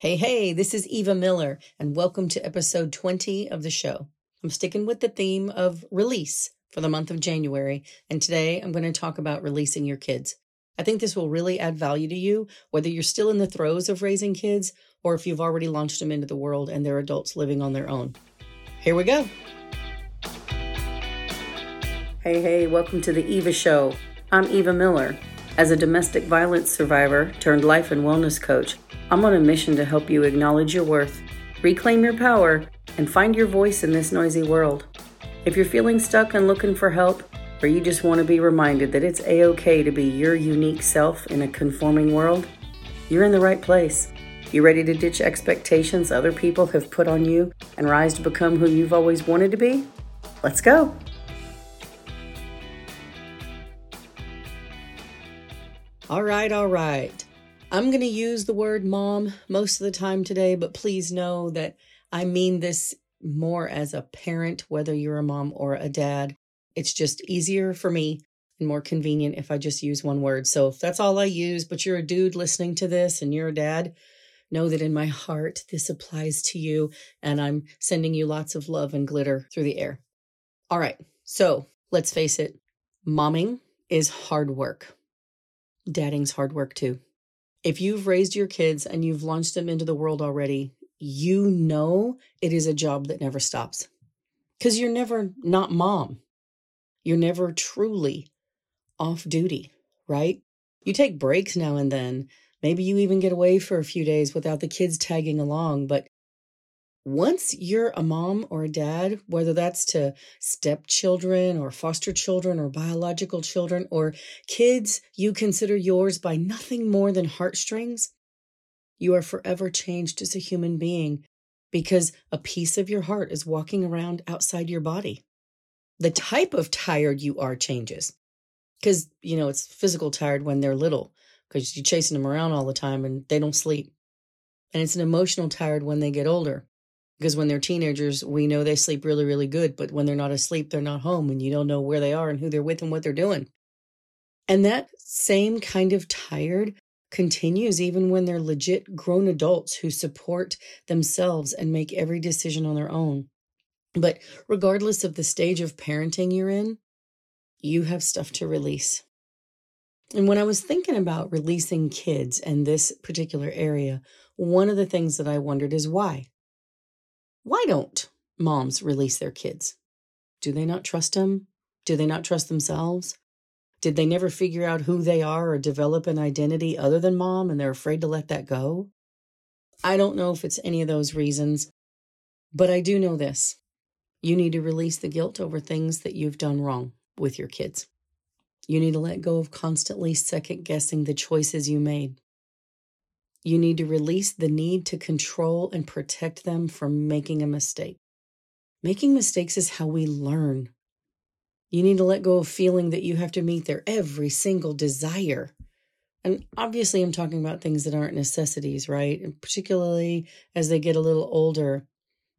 Hey, hey, this is Eva Miller, and welcome to episode 20 of the show. I'm sticking with the theme of release for the month of January, and today I'm going to talk about releasing your kids. I think this will really add value to you, whether you're still in the throes of raising kids or if you've already launched them into the world and they're adults living on their own. Here we go. Hey, hey, welcome to the Eva Show. I'm Eva Miller. As a domestic violence survivor turned life and wellness coach, I'm on a mission to help you acknowledge your worth, reclaim your power, and find your voice in this noisy world. If you're feeling stuck and looking for help, or you just want to be reminded that it's a okay to be your unique self in a conforming world, you're in the right place. You ready to ditch expectations other people have put on you and rise to become who you've always wanted to be? Let's go. All right, all right. I'm going to use the word mom most of the time today, but please know that I mean this more as a parent, whether you're a mom or a dad. It's just easier for me and more convenient if I just use one word. So if that's all I use, but you're a dude listening to this and you're a dad, know that in my heart this applies to you and I'm sending you lots of love and glitter through the air. All right. So let's face it, momming is hard work. Dadding's hard work too. If you've raised your kids and you've launched them into the world already, you know it is a job that never stops because you're never not mom. You're never truly off duty, right? You take breaks now and then. Maybe you even get away for a few days without the kids tagging along, but once you're a mom or a dad, whether that's to stepchildren or foster children or biological children or kids you consider yours by nothing more than heartstrings, you are forever changed as a human being because a piece of your heart is walking around outside your body. The type of tired you are changes because, you know, it's physical tired when they're little because you're chasing them around all the time and they don't sleep. And it's an emotional tired when they get older because when they're teenagers, we know they sleep really, really good. But when they're not asleep, they're not home and you don't know where they are and who they're with and what they're doing. And that same kind of tired continues even when they're legit grown adults who support themselves and make every decision on their own. But regardless of the stage of parenting you're in, you have stuff to release. And when I was thinking about releasing kids in this particular area, one of the things that I wondered is why? Why don't moms release their kids? Do they not trust them? Do they not trust themselves? Did they never figure out who they are or develop an identity other than mom and they're afraid to let that go? I don't know if it's any of those reasons, but I do know this. You need to release the guilt over things that you've done wrong with your kids. You need to let go of constantly second guessing the choices you made. You need to release the need to control and protect them from making a mistake. Making mistakes is how we learn. You need to let go of feeling that you have to meet their every single desire. And obviously, I'm talking about things that aren't necessities, right? And particularly as they get a little older,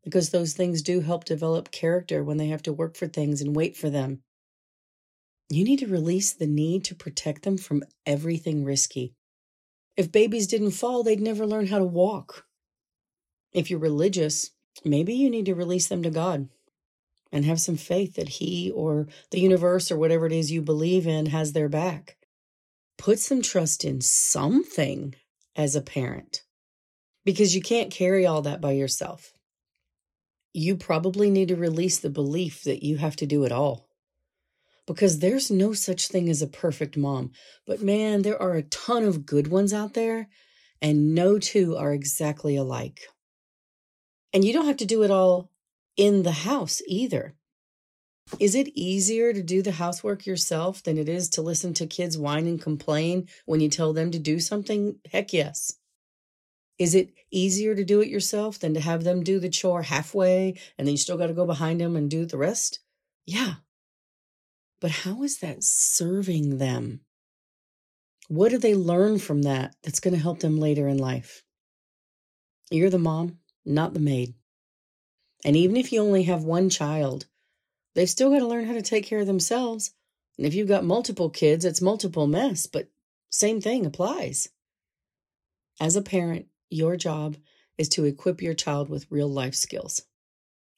because those things do help develop character when they have to work for things and wait for them. You need to release the need to protect them from everything risky. If babies didn't fall, they'd never learn how to walk. If you're religious, maybe you need to release them to God and have some faith that He or the universe or whatever it is you believe in has their back. Put some trust in something as a parent because you can't carry all that by yourself. You probably need to release the belief that you have to do it all because there's no such thing as a perfect mom. But man, there are a ton of good ones out there, and no two are exactly alike. And you don't have to do it all in the house either. Is it easier to do the housework yourself than it is to listen to kids whine and complain when you tell them to do something? Heck yes. Is it easier to do it yourself than to have them do the chore halfway and then you still got to go behind them and do the rest? Yeah, but how is that serving them? What do they learn from that that's going to help them later in life? You're the mom, not the maid. And even if you only have one child, they've still got to learn how to take care of themselves. And if you've got multiple kids, it's multiple mess, but same thing applies. As a parent, your job is to equip your child with real life skills.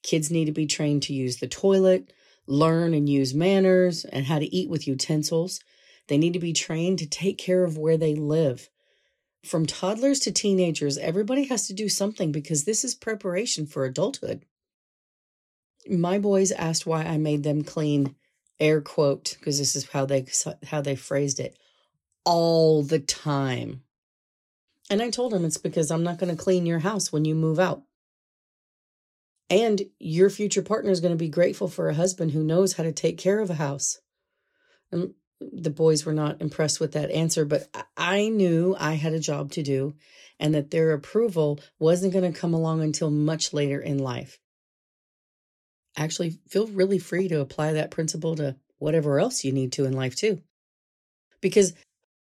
Kids need to be trained to use the toilet, learn and use manners, and how to eat with utensils. They need to be trained to take care of where they live. From toddlers to teenagers, everybody has to do something because this is preparation for adulthood. My boys asked why I made them clean air quote because this is how they how they phrased it all the time. And I told them it's because I'm not going to clean your house when you move out. And your future partner is going to be grateful for a husband who knows how to take care of a house. And the boys were not impressed with that answer, but I knew I had a job to do and that their approval wasn't going to come along until much later in life. Actually, feel really free to apply that principle to whatever else you need to in life, too. Because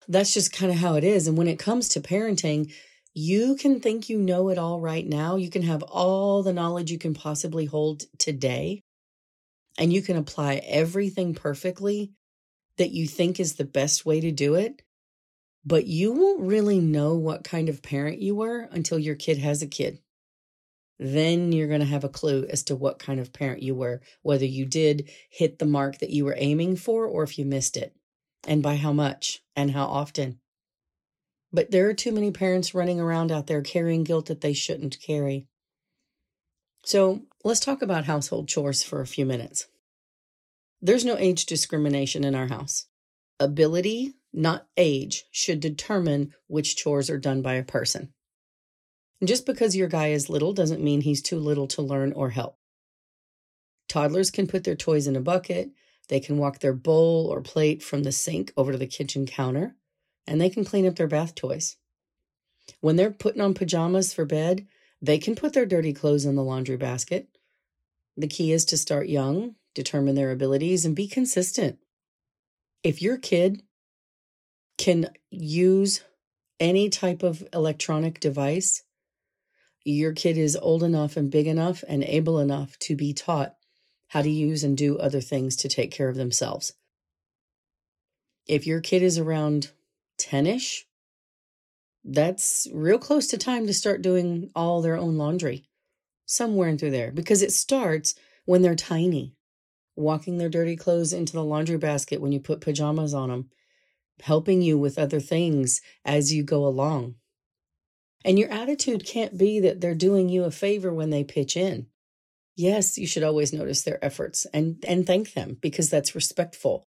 that's just kind of how it is. And when it comes to parenting, you can think you know it all right now. You can have all the knowledge you can possibly hold today, and you can apply everything perfectly that you think is the best way to do it. But you won't really know what kind of parent you were until your kid has a kid. Then you're going to have a clue as to what kind of parent you were, whether you did hit the mark that you were aiming for or if you missed it, and by how much and how often. But there are too many parents running around out there carrying guilt that they shouldn't carry. So let's talk about household chores for a few minutes. There's no age discrimination in our house. Ability, not age, should determine which chores are done by a person. Just because your guy is little doesn't mean he's too little to learn or help. Toddlers can put their toys in a bucket, they can walk their bowl or plate from the sink over to the kitchen counter, and they can clean up their bath toys. When they're putting on pajamas for bed, they can put their dirty clothes in the laundry basket. The key is to start young, determine their abilities, and be consistent. If your kid can use any type of electronic device, your kid is old enough and big enough and able enough to be taught how to use and do other things to take care of themselves. If your kid is around 10 ish, that's real close to time to start doing all their own laundry somewhere in through there because it starts when they're tiny, walking their dirty clothes into the laundry basket when you put pajamas on them, helping you with other things as you go along. And your attitude can't be that they're doing you a favor when they pitch in. Yes, you should always notice their efforts and, and thank them because that's respectful.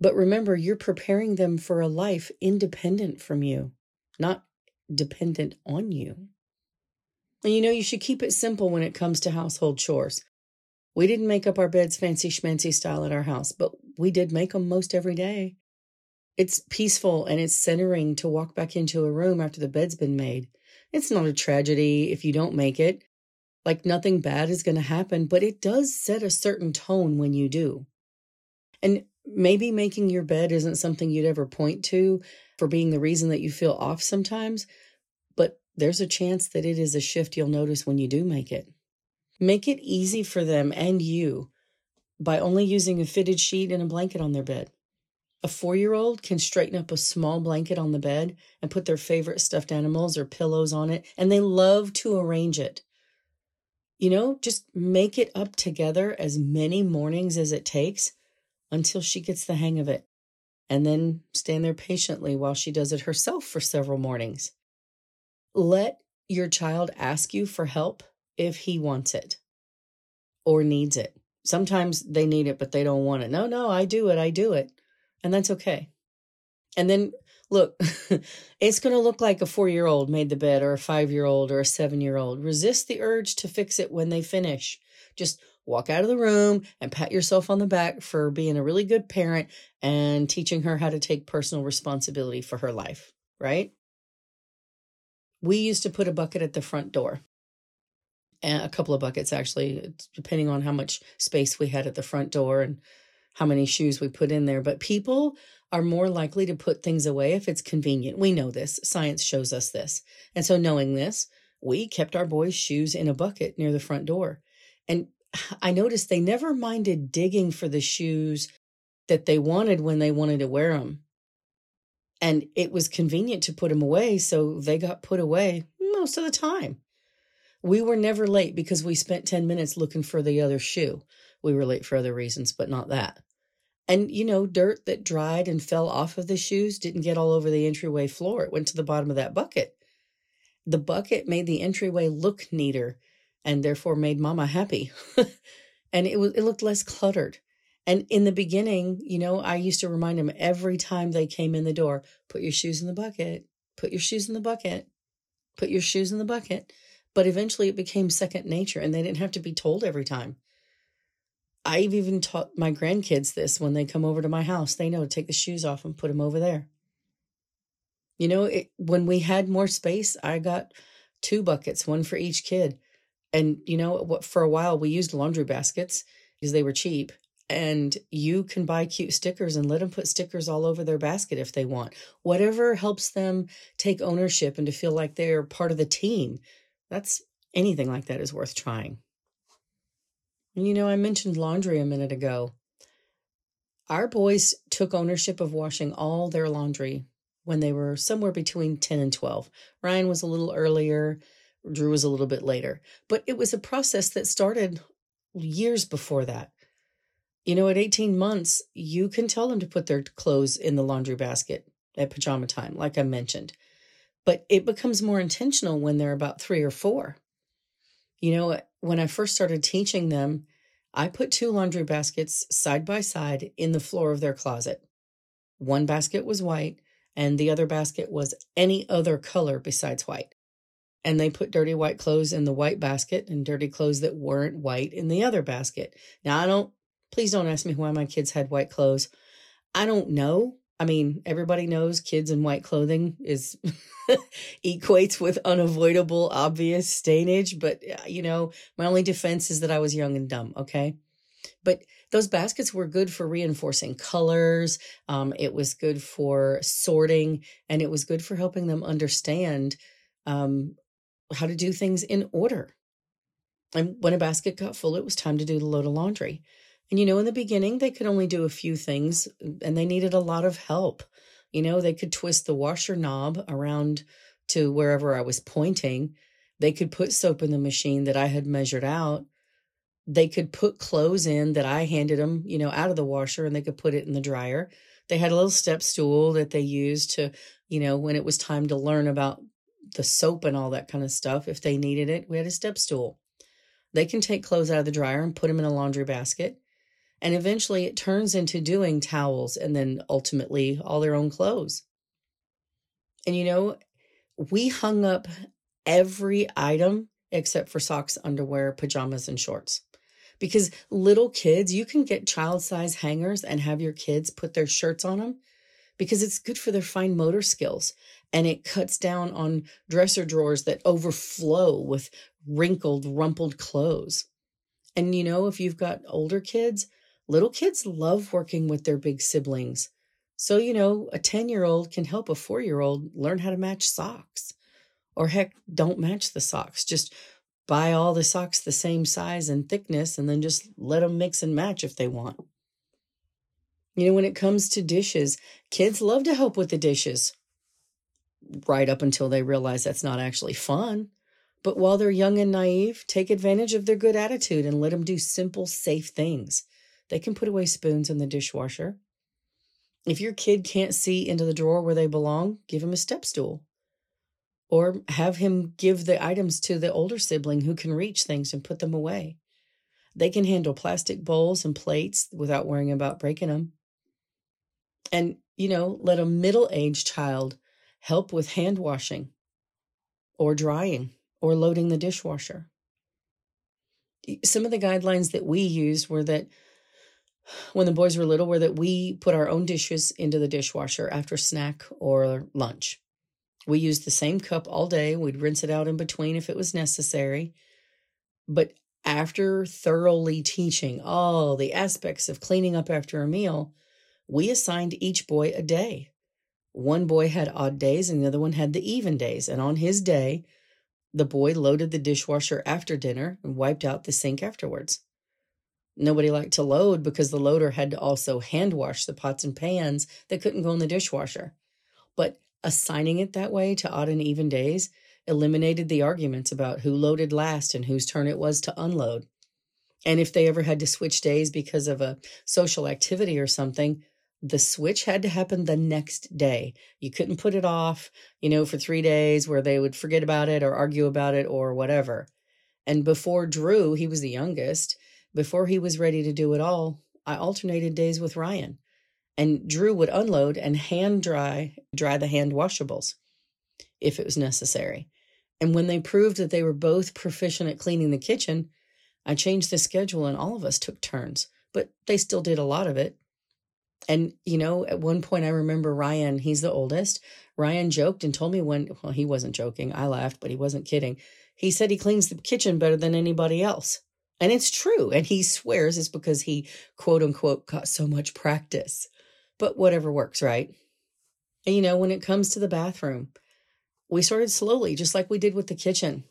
But remember, you're preparing them for a life independent from you, not dependent on you. And you know, you should keep it simple when it comes to household chores. We didn't make up our beds fancy schmancy style at our house, but we did make them most every day. It's peaceful and it's centering to walk back into a room after the bed's been made. It's not a tragedy if you don't make it. Like nothing bad is going to happen, but it does set a certain tone when you do. And maybe making your bed isn't something you'd ever point to for being the reason that you feel off sometimes, but there's a chance that it is a shift you'll notice when you do make it. Make it easy for them and you by only using a fitted sheet and a blanket on their bed. A four year old can straighten up a small blanket on the bed and put their favorite stuffed animals or pillows on it, and they love to arrange it. You know, just make it up together as many mornings as it takes until she gets the hang of it, and then stand there patiently while she does it herself for several mornings. Let your child ask you for help if he wants it or needs it. Sometimes they need it, but they don't want it. No, no, I do it. I do it. And that's okay. And then look, it's going to look like a four year old made the bed or a five year old or a seven year old. Resist the urge to fix it when they finish. Just walk out of the room and pat yourself on the back for being a really good parent and teaching her how to take personal responsibility for her life, right? We used to put a bucket at the front door. And a couple of buckets actually, depending on how much space we had at the front door and how many shoes we put in there. But people are more likely to put things away if it's convenient. We know this. Science shows us this. And so, knowing this, we kept our boys' shoes in a bucket near the front door. And I noticed they never minded digging for the shoes that they wanted when they wanted to wear them. And it was convenient to put them away, so they got put away. most of the time. We were never late because we spent 10 minutes looking for the other shoe. We were late for other reasons, but not that. And, you know, dirt that dried and fell off of the shoes didn't get all over the entryway floor. It went to the bottom of that bucket. The bucket made the entryway look neater and therefore made mama happy. and it was it looked less cluttered. And in the beginning, you know, I used to remind them every time they came in the door, put your shoes in the bucket, put your shoes in the bucket, put your shoes in the bucket. But eventually it became second nature and they didn't have to be told every time. I've even taught my grandkids this when they come over to my house. They know to take the shoes off and put them over there. You know, it, when we had more space, I got two buckets, one for each kid. And, you know, for a while we used laundry baskets because they were cheap. And you can buy cute stickers and let them put stickers all over their basket if they want. Whatever helps them take ownership and to feel like they're part of the team. That's anything like that is worth trying. You know, I mentioned laundry a minute ago. Our boys took ownership of washing all their laundry when they were somewhere between 10 and 12. Ryan was a little earlier, Drew was a little bit later. But it was a process that started years before that. You know, at 18 months, you can tell them to put their clothes in the laundry basket at pajama time, like I mentioned. But it becomes more intentional when they're about three or four. You know, when I first started teaching them, I put two laundry baskets side by side in the floor of their closet. One basket was white, and the other basket was any other color besides white. And they put dirty white clothes in the white basket and dirty clothes that weren't white in the other basket. Now, I don't, please don't ask me why my kids had white clothes. I don't know. I mean, everybody knows kids in white clothing is equates with unavoidable, obvious stainage. But, uh, you know, my only defense is that I was young and dumb. Okay. But those baskets were good for reinforcing colors. Um, it was good for sorting and it was good for helping them understand um, how to do things in order. And when a basket got full, it was time to do the load of laundry. And you know, in the beginning, they could only do a few things and they needed a lot of help. You know, they could twist the washer knob around to wherever I was pointing. They could put soap in the machine that I had measured out. They could put clothes in that I handed them, you know, out of the washer and they could put it in the dryer. They had a little step stool that they used to, you know, when it was time to learn about the soap and all that kind of stuff, if they needed it, we had a step stool. They can take clothes out of the dryer and put them in a laundry basket. And eventually it turns into doing towels and then ultimately all their own clothes. And you know, we hung up every item except for socks, underwear, pajamas, and shorts. Because little kids, you can get child size hangers and have your kids put their shirts on them because it's good for their fine motor skills and it cuts down on dresser drawers that overflow with wrinkled, rumpled clothes. And you know, if you've got older kids, Little kids love working with their big siblings. So, you know, a 10 year old can help a four year old learn how to match socks. Or heck, don't match the socks. Just buy all the socks the same size and thickness and then just let them mix and match if they want. You know, when it comes to dishes, kids love to help with the dishes right up until they realize that's not actually fun. But while they're young and naive, take advantage of their good attitude and let them do simple, safe things. They can put away spoons in the dishwasher. If your kid can't see into the drawer where they belong, give him a step stool. Or have him give the items to the older sibling who can reach things and put them away. They can handle plastic bowls and plates without worrying about breaking them. And, you know, let a middle aged child help with hand washing or drying or loading the dishwasher. Some of the guidelines that we used were that when the boys were little were that we put our own dishes into the dishwasher after snack or lunch. We used the same cup all day. We'd rinse it out in between if it was necessary. But after thoroughly teaching all the aspects of cleaning up after a meal, we assigned each boy a day. One boy had odd days and the other one had the even days. And on his day, the boy loaded the dishwasher after dinner and wiped out the sink afterwards. Nobody liked to load because the loader had to also hand wash the pots and pans that couldn't go in the dishwasher. But assigning it that way to odd and even days eliminated the arguments about who loaded last and whose turn it was to unload. And if they ever had to switch days because of a social activity or something, the switch had to happen the next day. You couldn't put it off, you know, for three days where they would forget about it or argue about it or whatever. And before Drew, he was the youngest, before he was ready to do it all, I alternated days with Ryan. And Drew would unload and hand dry dry the hand washables if it was necessary. And when they proved that they were both proficient at cleaning the kitchen, I changed the schedule and all of us took turns, but they still did a lot of it. And, you know, at one point I remember Ryan, he's the oldest. Ryan joked and told me when, well, he wasn't joking. I laughed, but he wasn't kidding. He said he cleans the kitchen better than anybody else. And it's true. And he swears it's because he, quote unquote, got so much practice. But whatever works, right? And, you know, when it comes to the bathroom, we started slowly, just like we did with the kitchen.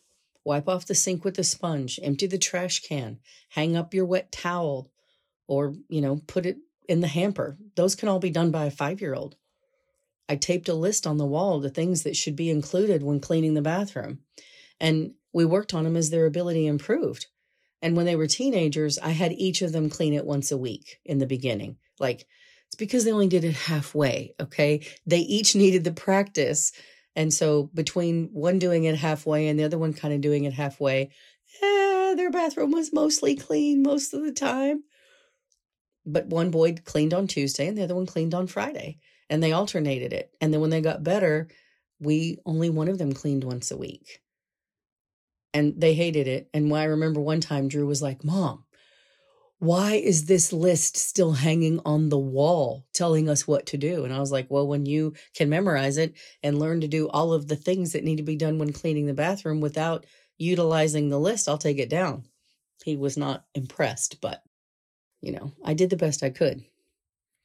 Wipe off the sink with a sponge, empty the trash can, hang up your wet towel, or, you know, put it in the hamper. Those can all be done by a five year old. I taped a list on the wall of the things that should be included when cleaning the bathroom. And we worked on them as their ability improved. And when they were teenagers, I had each of them clean it once a week in the beginning. Like, it's because they only did it halfway. Okay. They each needed the practice. And so between one doing it halfway and the other one kind of doing it halfway, eh, their bathroom was mostly clean most of the time. But one boy cleaned on Tuesday and the other one cleaned on Friday. And they alternated it. And then when they got better, we only one of them cleaned once a week. And they hated it. And I remember one time Drew was like, Mom, why is this list still hanging on the wall telling us what to do? And I was like, well, when you can memorize it and learn to do all of the things that need to be done when cleaning the bathroom without utilizing the list, I'll take it down. He was not impressed, but you know, I did the best I could.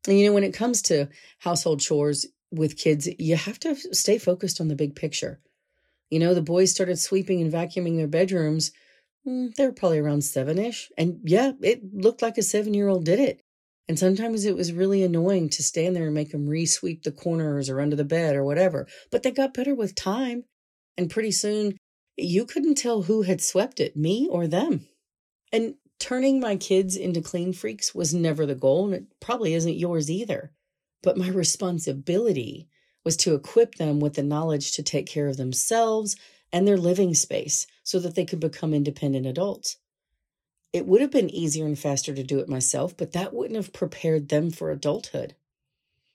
And, you know, when it comes to household chores with kids, you have to stay focused on the big picture. You know, the boys started sweeping and vacuuming their bedrooms. Mm, they were probably around seven ish. And yeah, it looked like a seven year old did it. And sometimes it was really annoying to stand there and make them re sweep the corners or under the bed or whatever. But they got better with time. And pretty soon, you couldn't tell who had swept it, me or them. And Turning my kids into clean freaks was never the goal, and it probably isn't yours either. But my responsibility was to equip them with the knowledge to take care of themselves and their living space so that they could become independent adults. It would have been easier and faster to do it myself, but that wouldn't have prepared them for adulthood.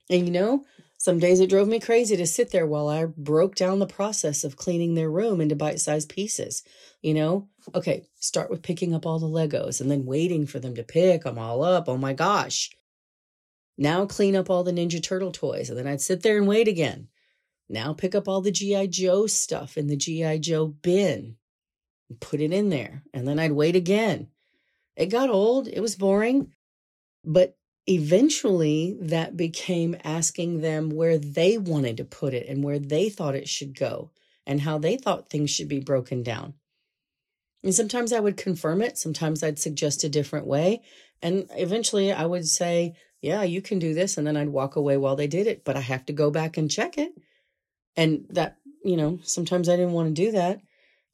And you know, some days it drove me crazy to sit there while I broke down the process of cleaning their room into bite sized pieces. You know, okay, start with picking up all the Legos and then waiting for them to pick them all up. Oh my gosh. Now clean up all the Ninja Turtle toys. And then I'd sit there and wait again. Now pick up all the G.I. Joe stuff in the G.I. Joe bin and put it in there. And then I'd wait again. It got old. It was boring. But eventually that became asking them where they wanted to put it and where they thought it should go and how they thought things should be broken down. And sometimes I would confirm it, sometimes I'd suggest a different way. And eventually I would say, Yeah, you can do this. And then I'd walk away while they did it, but I have to go back and check it. And that, you know, sometimes I didn't want to do that.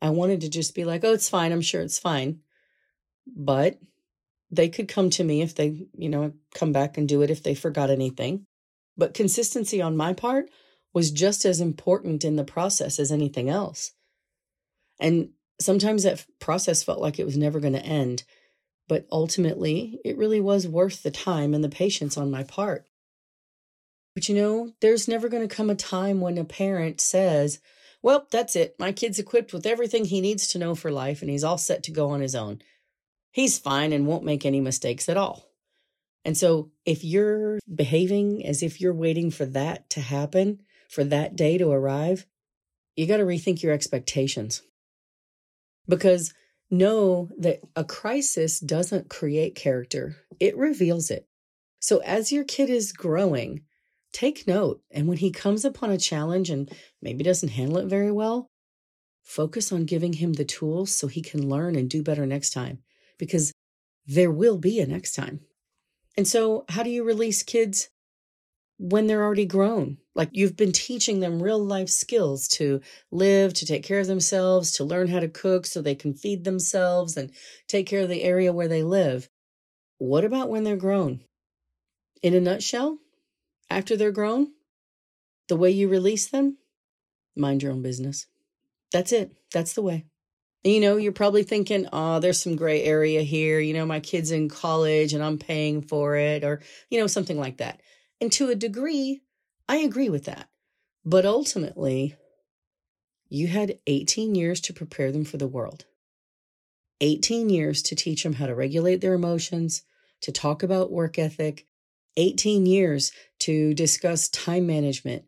I wanted to just be like, Oh, it's fine. I'm sure it's fine. But they could come to me if they, you know, come back and do it if they forgot anything. But consistency on my part was just as important in the process as anything else. And sometimes that process felt like it was never going to end. But ultimately, it really was worth the time and the patience on my part. But you know, there's never going to come a time when a parent says, Well, that's it. My kid's equipped with everything he needs to know for life and he's all set to go on his own he's fine and won't make any mistakes at all. And so if you're behaving as if you're waiting for that to happen, for that day to arrive, you got to rethink your expectations. Because know that a crisis doesn't create character, it reveals it. So as your kid is growing, take note. And when he comes upon a challenge and maybe doesn't handle it very well, focus on giving him the tools so he can learn and do better next time because there will be a next time. And so, how do you release kids when they're already grown? Like you've been teaching them real life skills to live, to take care of themselves, to learn how to cook so they can feed themselves and take care of the area where they live. What about when they're grown? In a nutshell, after they're grown, the way you release them, mind your own business. That's it. That's the way. You know, you're probably thinking, oh, there's some gray area here. You know, my kid's in college and I'm paying for it, or, you know, something like that. And to a degree, I agree with that. But ultimately, you had 18 years to prepare them for the world, 18 years to teach them how to regulate their emotions, to talk about work ethic, 18 years to discuss time management,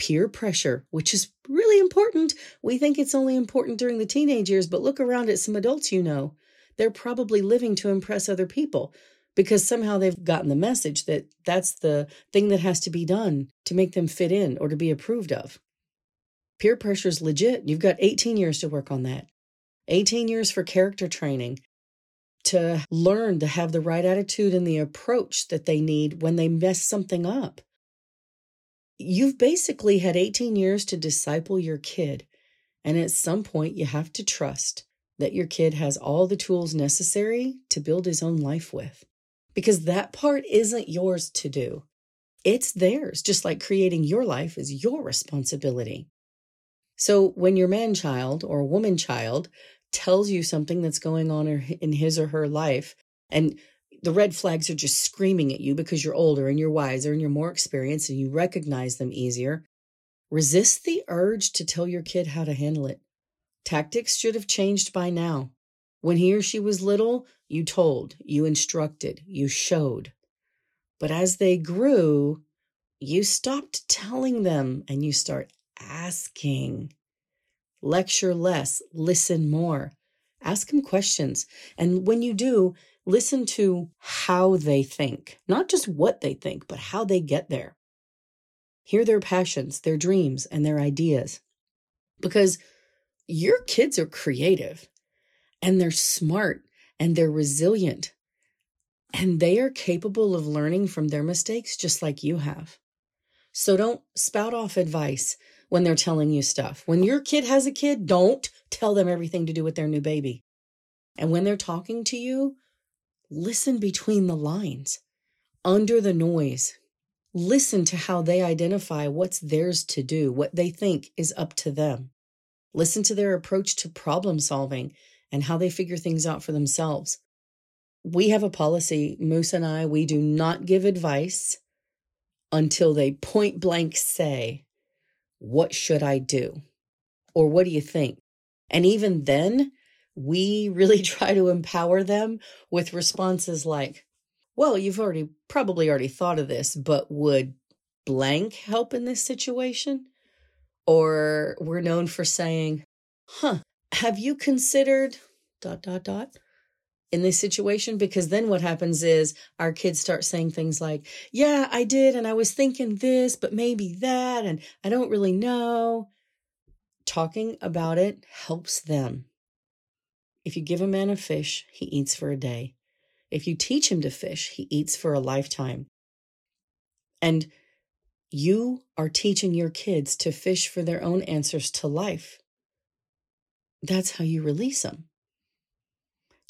peer pressure, which is really important. We think it's only important during the teenage years, but look around at some adults you know. They're probably living to impress other people because somehow they've gotten the message that that's the thing that has to be done to make them fit in or to be approved of. Peer pressure is legit. You've got 18 years to work on that. 18 years for character training to learn to have the right attitude and the approach that they need when they mess something up you've basically had 18 years to disciple your kid. And at some point, you have to trust that your kid has all the tools necessary to build his own life with. Because that part isn't yours to do, it's theirs, just like creating your life is your responsibility. So when your man child or woman child tells you something that's going on in his or her life, and the red flags are just screaming at you because you're older and you're wiser and you're more experienced and you recognize them easier. Resist the urge to tell your kid how to handle it. Tactics should have changed by now. When he or she was little, you told, you instructed, you showed. But as they grew, you stopped telling them and you start asking. Lecture less, listen more. Ask them questions. And when you do, Listen to how they think, not just what they think, but how they get there. Hear their passions, their dreams, and their ideas. Because your kids are creative and they're smart and they're resilient and they are capable of learning from their mistakes just like you have. So don't spout off advice when they're telling you stuff. When your kid has a kid, don't tell them everything to do with their new baby. And when they're talking to you, Listen between the lines, under the noise. Listen to how they identify what's theirs to do, what they think is up to them. Listen to their approach to problem solving and how they figure things out for themselves. We have a policy, Moose and I, we do not give advice until they point blank say, What should I do? Or what do you think? And even then, we really try to empower them with responses like, well, you've already probably already thought of this, but would blank help in this situation? Or we're known for saying, huh, have you considered dot, dot, dot in this situation? Because then what happens is our kids start saying things like, yeah, I did. And I was thinking this, but maybe that. And I don't really know. Talking about it helps them if you give a man a fish, he eats for a day. If you teach him to fish, he eats for a lifetime. And you are teaching your kids to fish for their own answers to life. That's how you release them.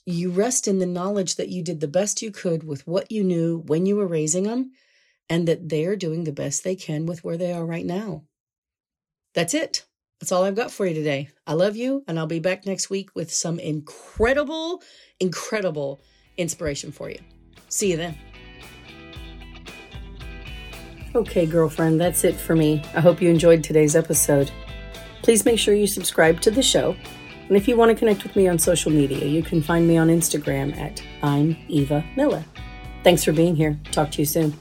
You rest in the knowledge that you did the best you could with what you knew when you were raising them, and that they're doing the best they can with where they are right now. That's it. That's all I've got for you today. I love you, and I'll be back next week with some incredible, incredible inspiration for you. See you then. Okay, girlfriend, that's it for me. I hope you enjoyed today's episode. Please make sure you subscribe to the show. And if you want to connect with me on social media, you can find me on Instagram at I'm Eva Miller. Thanks for being here. Talk to you soon.